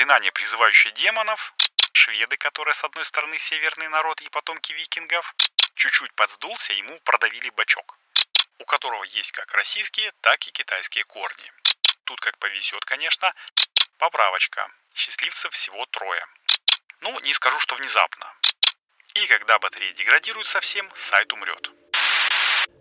заклинание, призывающее демонов, шведы, которые с одной стороны северный народ и потомки викингов, чуть-чуть подсдулся, ему продавили бачок, у которого есть как российские, так и китайские корни. Тут как повезет, конечно. Поправочка. Счастливцев всего трое. Ну, не скажу, что внезапно. И когда батарея деградирует совсем, сайт умрет.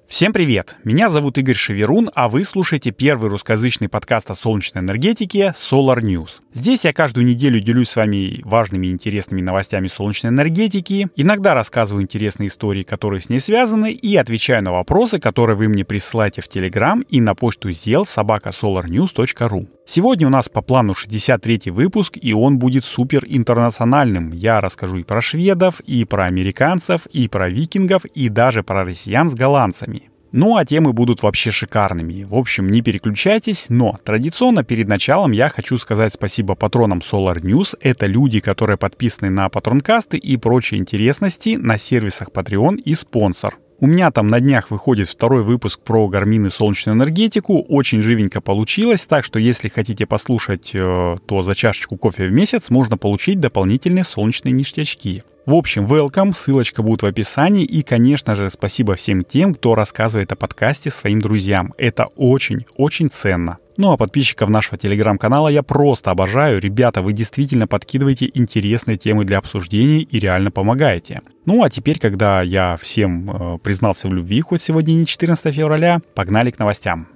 Всем привет! Меня зовут Игорь Шеверун, а вы слушаете первый русскоязычный подкаст о солнечной энергетике Solar News. Здесь я каждую неделю делюсь с вами важными и интересными новостями солнечной энергетики, иногда рассказываю интересные истории, которые с ней связаны, и отвечаю на вопросы, которые вы мне присылаете в Телеграм и на почту собакасоларnews.ru. Сегодня у нас по плану 63 выпуск, и он будет супер интернациональным. Я расскажу и про шведов, и про американцев, и про викингов, и даже про россиян с голландцами. Ну а темы будут вообще шикарными. В общем, не переключайтесь, но традиционно перед началом я хочу сказать спасибо патронам Solar News. Это люди, которые подписаны на патронкасты и прочие интересности на сервисах Patreon и спонсор. У меня там на днях выходит второй выпуск про гармин и солнечную энергетику. Очень живенько получилось, так что если хотите послушать, э, то за чашечку кофе в месяц можно получить дополнительные солнечные ништячки. В общем, welcome, ссылочка будет в описании. И, конечно же, спасибо всем тем, кто рассказывает о подкасте своим друзьям. Это очень-очень ценно. Ну а подписчиков нашего телеграм-канала я просто обожаю. Ребята, вы действительно подкидываете интересные темы для обсуждений и реально помогаете. Ну а теперь, когда я всем э, признался в любви, хоть сегодня не 14 февраля, погнали к новостям.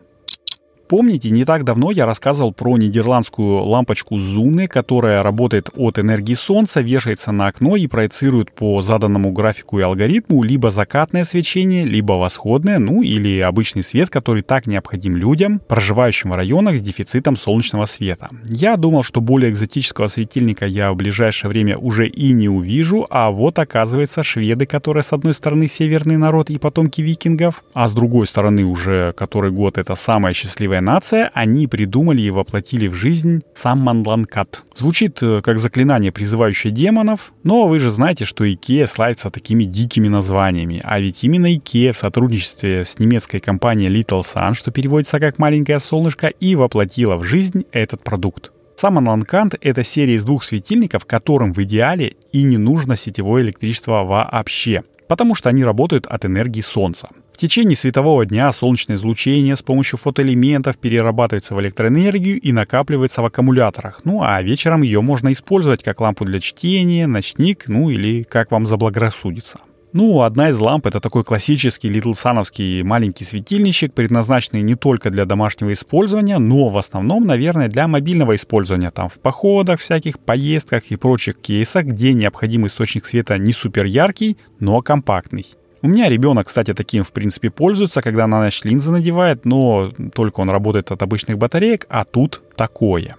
Помните, не так давно я рассказывал про нидерландскую лампочку Зуны, которая работает от энергии солнца, вешается на окно и проецирует по заданному графику и алгоритму либо закатное свечение, либо восходное, ну или обычный свет, который так необходим людям, проживающим в районах с дефицитом солнечного света. Я думал, что более экзотического светильника я в ближайшее время уже и не увижу, а вот оказывается шведы, которые с одной стороны северный народ и потомки викингов, а с другой стороны уже который год это самая счастливая нация, они придумали и воплотили в жизнь Sammanlänkad. Звучит э, как заклинание, призывающее демонов, но вы же знаете, что Икея славится такими дикими названиями. А ведь именно Икея в сотрудничестве с немецкой компанией Little Sun, что переводится как «маленькое солнышко», и воплотила в жизнь этот продукт. Sammanlänkad — это серия из двух светильников, которым в идеале и не нужно сетевое электричество вообще, потому что они работают от энергии Солнца. В течение светового дня солнечное излучение с помощью фотоэлементов перерабатывается в электроэнергию и накапливается в аккумуляторах. Ну а вечером ее можно использовать как лампу для чтения, ночник, ну или как вам заблагорассудится. Ну, одна из ламп — это такой классический Sunovский маленький светильничек, предназначенный не только для домашнего использования, но в основном, наверное, для мобильного использования, там, в походах, всяких поездках и прочих кейсах, где необходимый источник света не супер яркий, но компактный. У меня ребенок, кстати, таким, в принципе, пользуется, когда на ночь линзы надевает, но только он работает от обычных батареек, а тут такое.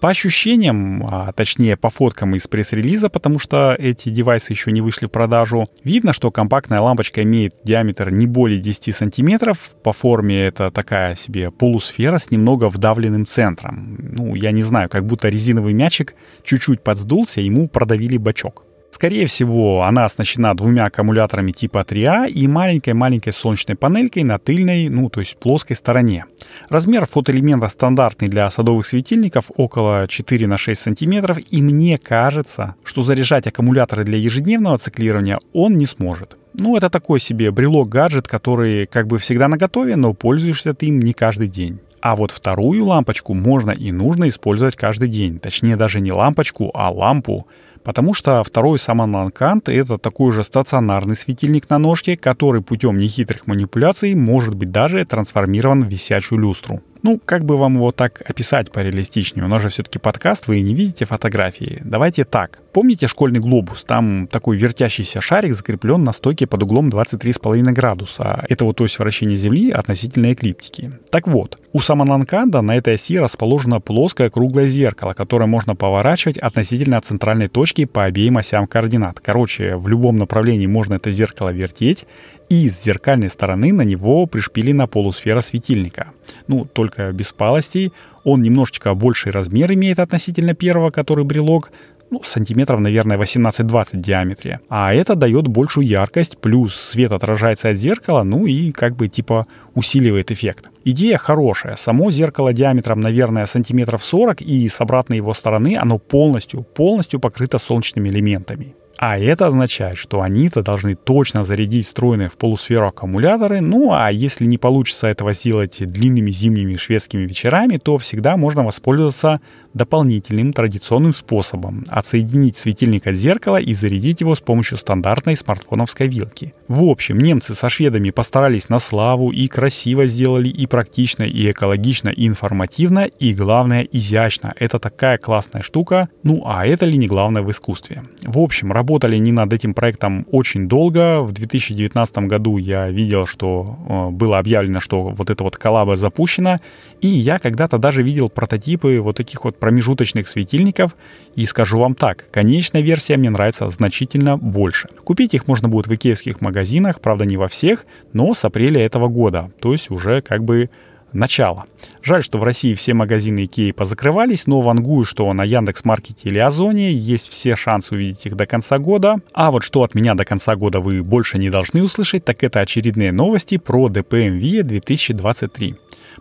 По ощущениям, а точнее по фоткам из пресс-релиза, потому что эти девайсы еще не вышли в продажу, видно, что компактная лампочка имеет диаметр не более 10 сантиметров. По форме это такая себе полусфера с немного вдавленным центром. Ну, я не знаю, как будто резиновый мячик чуть-чуть подсдулся, ему продавили бачок. Скорее всего, она оснащена двумя аккумуляторами типа 3А и маленькой-маленькой солнечной панелькой на тыльной, ну то есть плоской стороне. Размер фотоэлемента стандартный для садовых светильников около 4 на 6 сантиметров, и мне кажется, что заряжать аккумуляторы для ежедневного циклирования он не сможет. Ну, это такой себе брелок-гаджет, который как бы всегда наготове, но пользуешься ты им не каждый день. А вот вторую лампочку можно и нужно использовать каждый день. Точнее, даже не лампочку, а лампу. Потому что второй самонанкант — это такой же стационарный светильник на ножке, который путем нехитрых манипуляций может быть даже трансформирован в висячую люстру. Ну, как бы вам его так описать пореалистичнее? У нас же все-таки подкаст, вы не видите фотографии. Давайте так. Помните школьный глобус? Там такой вертящийся шарик закреплен на стойке под углом 23,5 градуса. Это вот ось вращения Земли относительно эклиптики. Так вот, у Самананканда на этой оси расположено плоское круглое зеркало, которое можно поворачивать относительно центральной точки по обеим осям координат. Короче, в любом направлении можно это зеркало вертеть, и с зеркальной стороны на него пришпилена полусфера светильника. Ну, только без палостей. Он немножечко больший размер имеет относительно первого, который брелок. ну, сантиметров, наверное, 18-20 в диаметре. А это дает большую яркость, плюс свет отражается от зеркала, ну и как бы типа усиливает эффект. Идея хорошая. Само зеркало диаметром, наверное, сантиметров 40, и с обратной его стороны оно полностью, полностью покрыто солнечными элементами. А это означает, что они-то должны точно зарядить встроенные в полусферу аккумуляторы, ну а если не получится этого сделать длинными зимними шведскими вечерами, то всегда можно воспользоваться дополнительным традиционным способом – отсоединить светильник от зеркала и зарядить его с помощью стандартной смартфоновской вилки. В общем, немцы со шведами постарались на славу и красиво сделали и практично, и экологично, и информативно, и главное изящно. Это такая классная штука, ну а это ли не главное в искусстве? В общем, работали они над этим проектом очень долго. В 2019 году я видел, что э, было объявлено, что вот эта вот коллаба запущена, и я когда-то даже видел прототипы вот таких вот промежуточных светильников, и скажу вам так, конечная версия мне нравится значительно больше. Купить их можно будет в икеевских магазинах, правда не во всех, но с апреля этого года, то есть уже как бы начало. Жаль, что в России все магазины Икеи позакрывались, но вангую, что на Яндекс.Маркете или Озоне есть все шансы увидеть их до конца года. А вот что от меня до конца года вы больше не должны услышать, так это очередные новости про DPMV 2023.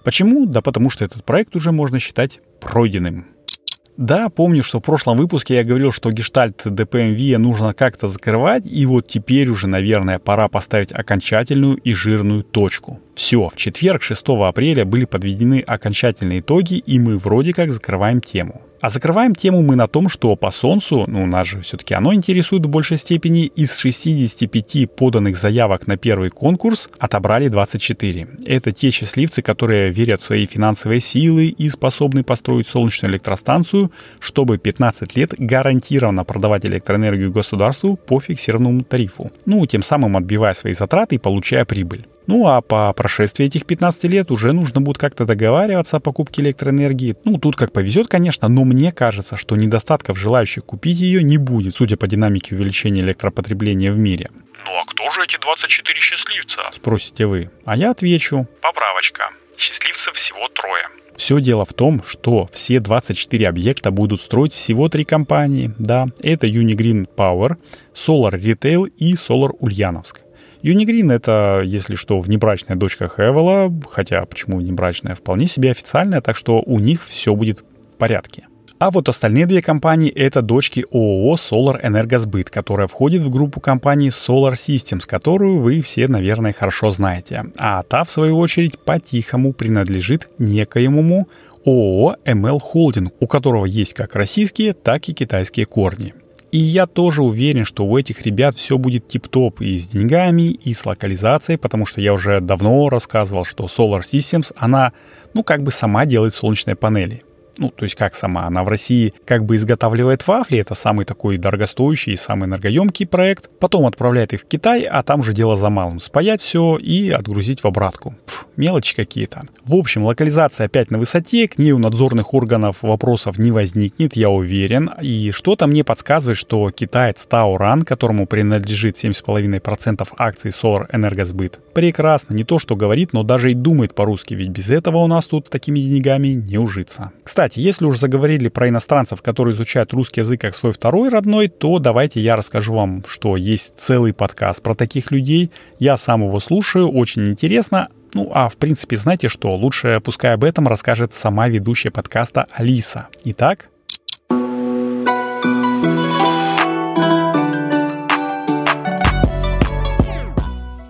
Почему? Да потому что этот проект уже можно считать пройденным. Да, помню, что в прошлом выпуске я говорил, что гештальт DPMV нужно как-то закрывать, и вот теперь уже, наверное, пора поставить окончательную и жирную точку. Все, в четверг, 6 апреля, были подведены окончательные итоги, и мы вроде как закрываем тему. А закрываем тему мы на том, что по Солнцу, ну нас же все-таки оно интересует в большей степени, из 65 поданных заявок на первый конкурс отобрали 24. Это те счастливцы, которые верят в свои финансовые силы и способны построить солнечную электростанцию, чтобы 15 лет гарантированно продавать электроэнергию государству по фиксированному тарифу. Ну, тем самым отбивая свои затраты и получая прибыль. Ну а по прошествии этих 15 лет уже нужно будет как-то договариваться о покупке электроэнергии. Ну тут как повезет, конечно, но мне кажется, что недостатков желающих купить ее не будет, судя по динамике увеличения электропотребления в мире. Ну а кто же эти 24 счастливца? Спросите вы. А я отвечу. Поправочка. Счастливцев всего трое. Все дело в том, что все 24 объекта будут строить всего три компании. Да, это Unigreen Power, Solar Retail и Solar Ульяновск. Юнигрин — это, если что, внебрачная дочка Хевела, хотя почему внебрачная, вполне себе официальная, так что у них все будет в порядке. А вот остальные две компании — это дочки ООО «Solar Энергосбыт», которая входит в группу компаний Solar Systems, которую вы все, наверное, хорошо знаете. А та, в свою очередь, по-тихому принадлежит некоему ООО ML Holding, у которого есть как российские, так и китайские корни. И я тоже уверен, что у этих ребят все будет тип-топ и с деньгами, и с локализацией, потому что я уже давно рассказывал, что Solar Systems, она, ну, как бы сама делает солнечные панели ну, то есть как сама, она в России как бы изготавливает вафли, это самый такой дорогостоящий и самый энергоемкий проект, потом отправляет их в Китай, а там же дело за малым, спаять все и отгрузить в обратку. Пф, мелочи какие-то. В общем, локализация опять на высоте, к ней у надзорных органов вопросов не возникнет, я уверен, и что-то мне подсказывает, что китаец Тауран, которому принадлежит 7,5% акций Solar Энергосбыт, прекрасно, не то что говорит, но даже и думает по-русски, ведь без этого у нас тут с такими деньгами не ужиться. Кстати, кстати, если уж заговорили про иностранцев, которые изучают русский язык как свой второй родной, то давайте я расскажу вам, что есть целый подкаст про таких людей. Я сам его слушаю, очень интересно. Ну, а в принципе, знаете что, лучше пускай об этом расскажет сама ведущая подкаста Алиса. Итак,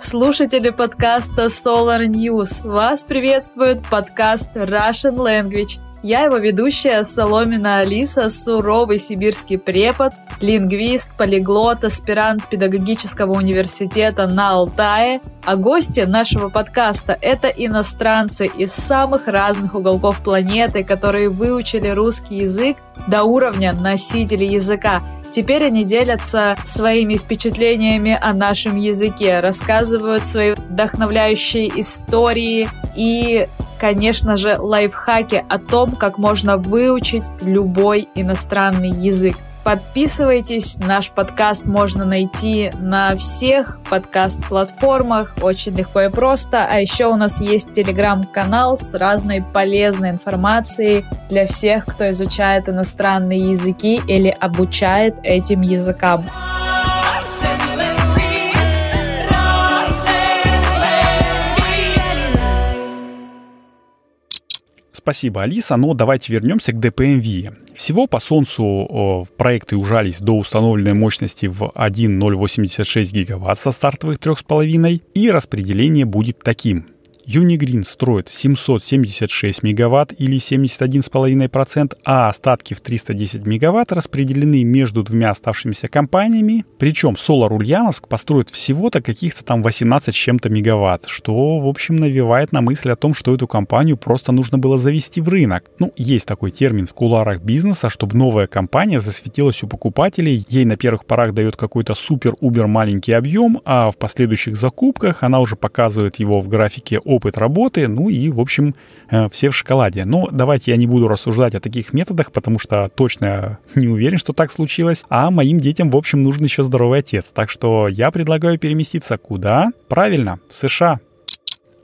Слушатели подкаста Solar News, вас приветствует подкаст Russian Language. Я его ведущая Соломина Алиса, суровый сибирский препод, лингвист, полиглот, аспирант педагогического университета на Алтае. А гости нашего подкаста – это иностранцы из самых разных уголков планеты, которые выучили русский язык до уровня носителей языка. Теперь они делятся своими впечатлениями о нашем языке, рассказывают свои вдохновляющие истории и конечно же, лайфхаки о том, как можно выучить любой иностранный язык. Подписывайтесь, наш подкаст можно найти на всех подкаст-платформах, очень легко и просто. А еще у нас есть телеграм-канал с разной полезной информацией для всех, кто изучает иностранные языки или обучает этим языкам. Спасибо, Алиса. Но давайте вернемся к DPMV. Всего по Солнцу проекты ужались до установленной мощности в 1,086 гигаватт со стартовых 3,5, и распределение будет таким. Unigрeen строит 776 мегаватт или 71,5%, а остатки в 310 мегаватт распределены между двумя оставшимися компаниями. Причем Solar Ульяновск построит всего-то каких-то там 18 с чем-то мегаватт, что, в общем, навевает на мысль о том, что эту компанию просто нужно было завести в рынок. Ну, есть такой термин в куларах бизнеса, чтобы новая компания засветилась у покупателей, ей на первых порах дает какой-то супер-убер маленький объем, а в последующих закупках она уже показывает его в графике опыт работы, ну и, в общем, э, все в шоколаде. Но давайте я не буду рассуждать о таких методах, потому что точно не уверен, что так случилось. А моим детям, в общем, нужен еще здоровый отец. Так что я предлагаю переместиться куда? Правильно, в США.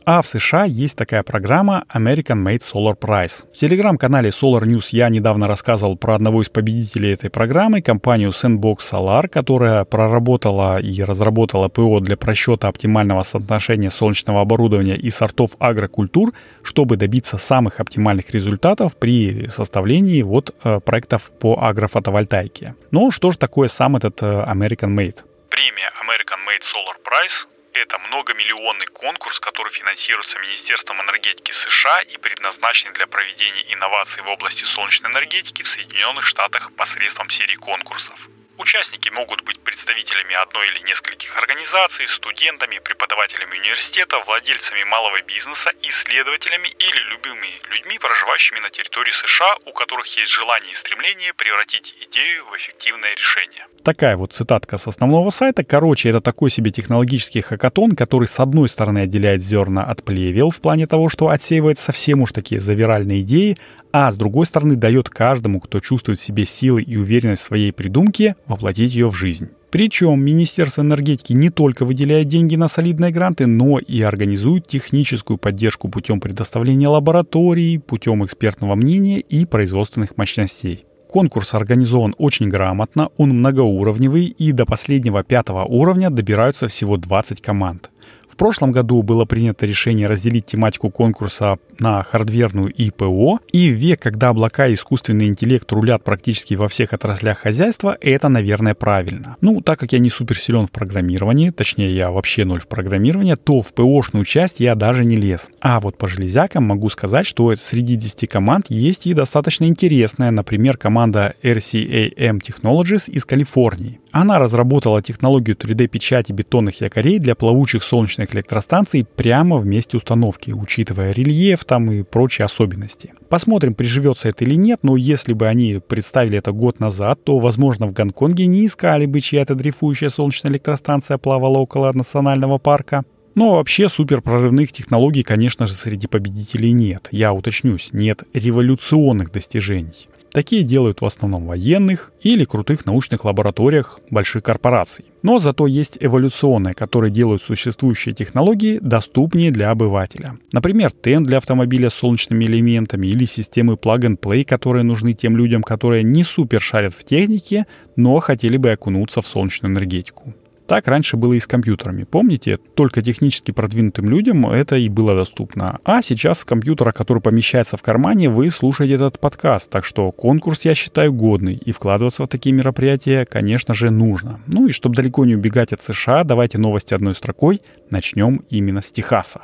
А в США есть такая программа American Made Solar Prize. В телеграм-канале Solar News я недавно рассказывал про одного из победителей этой программы, компанию Sandbox Solar, которая проработала и разработала ПО для просчета оптимального соотношения солнечного оборудования и сортов агрокультур, чтобы добиться самых оптимальных результатов при составлении вот э, проектов по агрофотовольтайке. Но что же такое сам этот э, American Made? Премия American Made Solar Prize это многомиллионный конкурс, который финансируется Министерством энергетики США и предназначен для проведения инноваций в области солнечной энергетики в Соединенных Штатах посредством серии конкурсов. Участники могут быть представителями одной или нескольких организаций, студентами, преподавателями университета, владельцами малого бизнеса, исследователями или любыми людьми, проживающими на территории США, у которых есть желание и стремление превратить идею в эффективное решение. Такая вот цитатка с основного сайта. Короче, это такой себе технологический хакатон, который с одной стороны отделяет зерна от плевел в плане того, что отсеивает совсем уж такие завиральные идеи, а с другой стороны дает каждому, кто чувствует в себе силы и уверенность в своей придумке, воплотить ее в жизнь. Причем Министерство энергетики не только выделяет деньги на солидные гранты, но и организует техническую поддержку путем предоставления лабораторий, путем экспертного мнения и производственных мощностей. Конкурс организован очень грамотно, он многоуровневый и до последнего пятого уровня добираются всего 20 команд. В прошлом году было принято решение разделить тематику конкурса на хардверную и ПО, и в век, когда облака и искусственный интеллект рулят практически во всех отраслях хозяйства, это, наверное, правильно. Ну, так как я не супер силен в программировании, точнее, я вообще ноль в программировании, то в ПОшную часть я даже не лез. А вот по железякам могу сказать, что среди 10 команд есть и достаточно интересная, например, команда RCAM Technologies из Калифорнии. Она разработала технологию 3D-печати бетонных якорей для плавучих солнечных электростанций прямо в месте установки, учитывая рельеф там и прочие особенности. Посмотрим, приживется это или нет, но если бы они представили это год назад, то, возможно, в Гонконге не искали бы чья-то дрейфующая солнечная электростанция плавала около национального парка. Но вообще супер прорывных технологий, конечно же, среди победителей нет. Я уточнюсь, нет революционных достижений. Такие делают в основном военных или крутых научных лабораториях больших корпораций. Но зато есть эволюционные, которые делают существующие технологии доступнее для обывателя. Например, тен для автомобиля с солнечными элементами или системы plug-and-play, которые нужны тем людям, которые не супер шарят в технике, но хотели бы окунуться в солнечную энергетику. Так раньше было и с компьютерами. Помните, только технически продвинутым людям это и было доступно. А сейчас с компьютера, который помещается в кармане, вы слушаете этот подкаст. Так что конкурс я считаю годный. И вкладываться в такие мероприятия, конечно же, нужно. Ну и чтобы далеко не убегать от США, давайте новости одной строкой. Начнем именно с Техаса.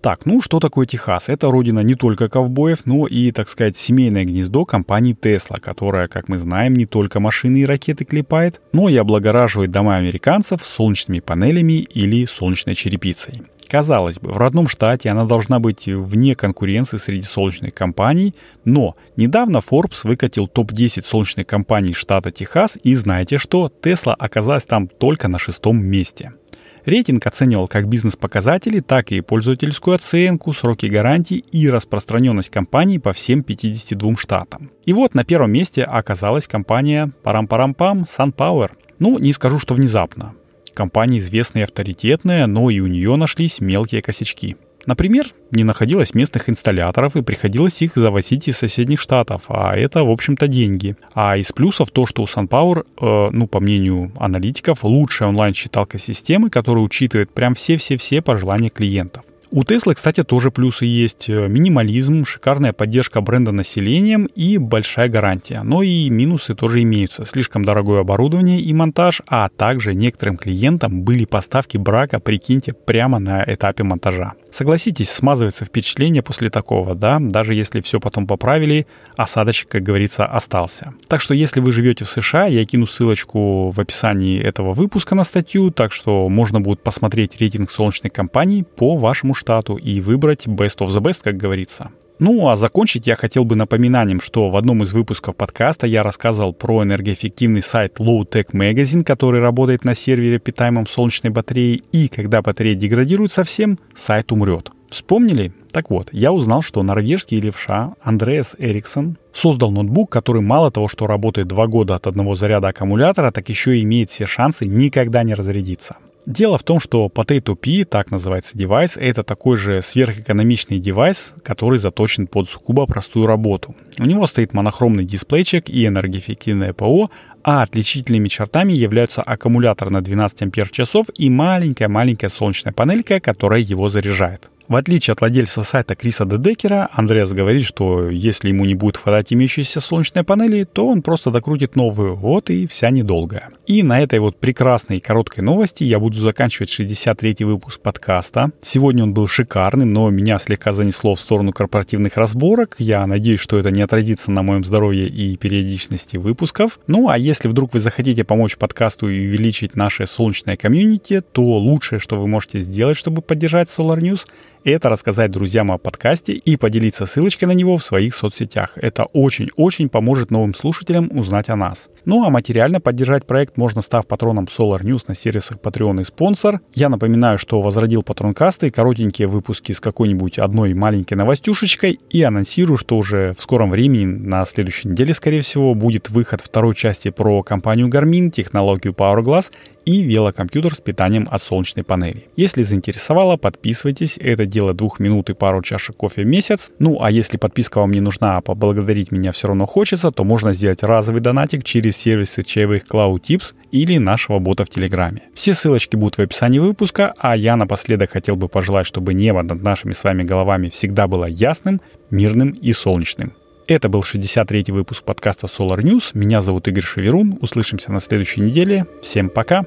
Так, ну что такое Техас? Это родина не только ковбоев, но и, так сказать, семейное гнездо компании Tesla, которая, как мы знаем, не только машины и ракеты клепает, но и облагораживает дома американцев солнечными панелями или солнечной черепицей. Казалось бы, в родном штате она должна быть вне конкуренции среди солнечных компаний, но недавно Forbes выкатил топ-10 солнечных компаний штата Техас, и знаете что? Tesla оказалась там только на шестом месте. Рейтинг оценивал как бизнес-показатели, так и пользовательскую оценку, сроки гарантии и распространенность компании по всем 52 штатам. И вот на первом месте оказалась компания парам-парам-пам SunPower. Ну, не скажу, что внезапно. Компания известная и авторитетная, но и у нее нашлись мелкие косячки. Например, не находилось местных инсталляторов и приходилось их завозить из соседних штатов, а это, в общем-то, деньги. А из плюсов то, что у SunPower, э, ну, по мнению аналитиков, лучшая онлайн-считалка системы, которая учитывает прям все-все-все пожелания клиентов. У Теслы, кстати, тоже плюсы есть. Минимализм, шикарная поддержка бренда населением и большая гарантия. Но и минусы тоже имеются. Слишком дорогое оборудование и монтаж, а также некоторым клиентам были поставки брака, прикиньте, прямо на этапе монтажа. Согласитесь, смазывается впечатление после такого, да, даже если все потом поправили, осадочек, как говорится, остался. Так что если вы живете в США, я кину ссылочку в описании этого выпуска на статью, так что можно будет посмотреть рейтинг солнечной компании по вашему штату и выбрать best of the best, как говорится. Ну а закончить я хотел бы напоминанием, что в одном из выпусков подкаста я рассказывал про энергоэффективный сайт Low Tech Magazine, который работает на сервере, питаемом солнечной батареей, и когда батарея деградирует совсем, сайт умрет. Вспомнили? Так вот, я узнал, что норвежский левша Андреас Эриксон создал ноутбук, который мало того, что работает два года от одного заряда аккумулятора, так еще и имеет все шансы никогда не разрядиться. Дело в том, что Potato P, так называется девайс, это такой же сверхэкономичный девайс, который заточен под сугубо простую работу. У него стоит монохромный дисплейчик и энергоэффективное ПО, а отличительными чертами являются аккумулятор на 12 ампер часов и маленькая-маленькая солнечная панелька, которая его заряжает. В отличие от владельца сайта Криса Дедекера, Андреас говорит, что если ему не будет хватать имеющиеся солнечные панели, то он просто докрутит новую. Вот и вся недолгая. И на этой вот прекрасной и короткой новости я буду заканчивать 63-й выпуск подкаста. Сегодня он был шикарным, но меня слегка занесло в сторону корпоративных разборок. Я надеюсь, что это не отразится на моем здоровье и периодичности выпусков. Ну а если вдруг вы захотите помочь подкасту и увеличить наше солнечное комьюнити, то лучшее, что вы можете сделать, чтобы поддержать Solar News, это рассказать друзьям о подкасте и поделиться ссылочкой на него в своих соцсетях. Это очень-очень поможет новым слушателям узнать о нас. Ну а материально поддержать проект можно, став патроном Solar News на сервисах Patreon и спонсор. Я напоминаю, что возродил патронкасты, коротенькие выпуски с какой-нибудь одной маленькой новостюшечкой и анонсирую, что уже в скором времени, на следующей неделе, скорее всего, будет выход второй части про компанию Garmin, технологию PowerGlass и велокомпьютер с питанием от солнечной панели. Если заинтересовало, подписывайтесь. Это дело двух минут и пару чашек кофе в месяц. Ну, а если подписка вам не нужна, а поблагодарить меня все равно хочется, то можно сделать разовый донатик через сервисы чаевых Cloud Tips или нашего бота в Телеграме. Все ссылочки будут в описании выпуска, а я напоследок хотел бы пожелать, чтобы небо над нашими с вами головами всегда было ясным, мирным и солнечным. Это был 63-й выпуск подкаста Solar News. Меня зовут Игорь Шеверун. Услышимся на следующей неделе. Всем пока!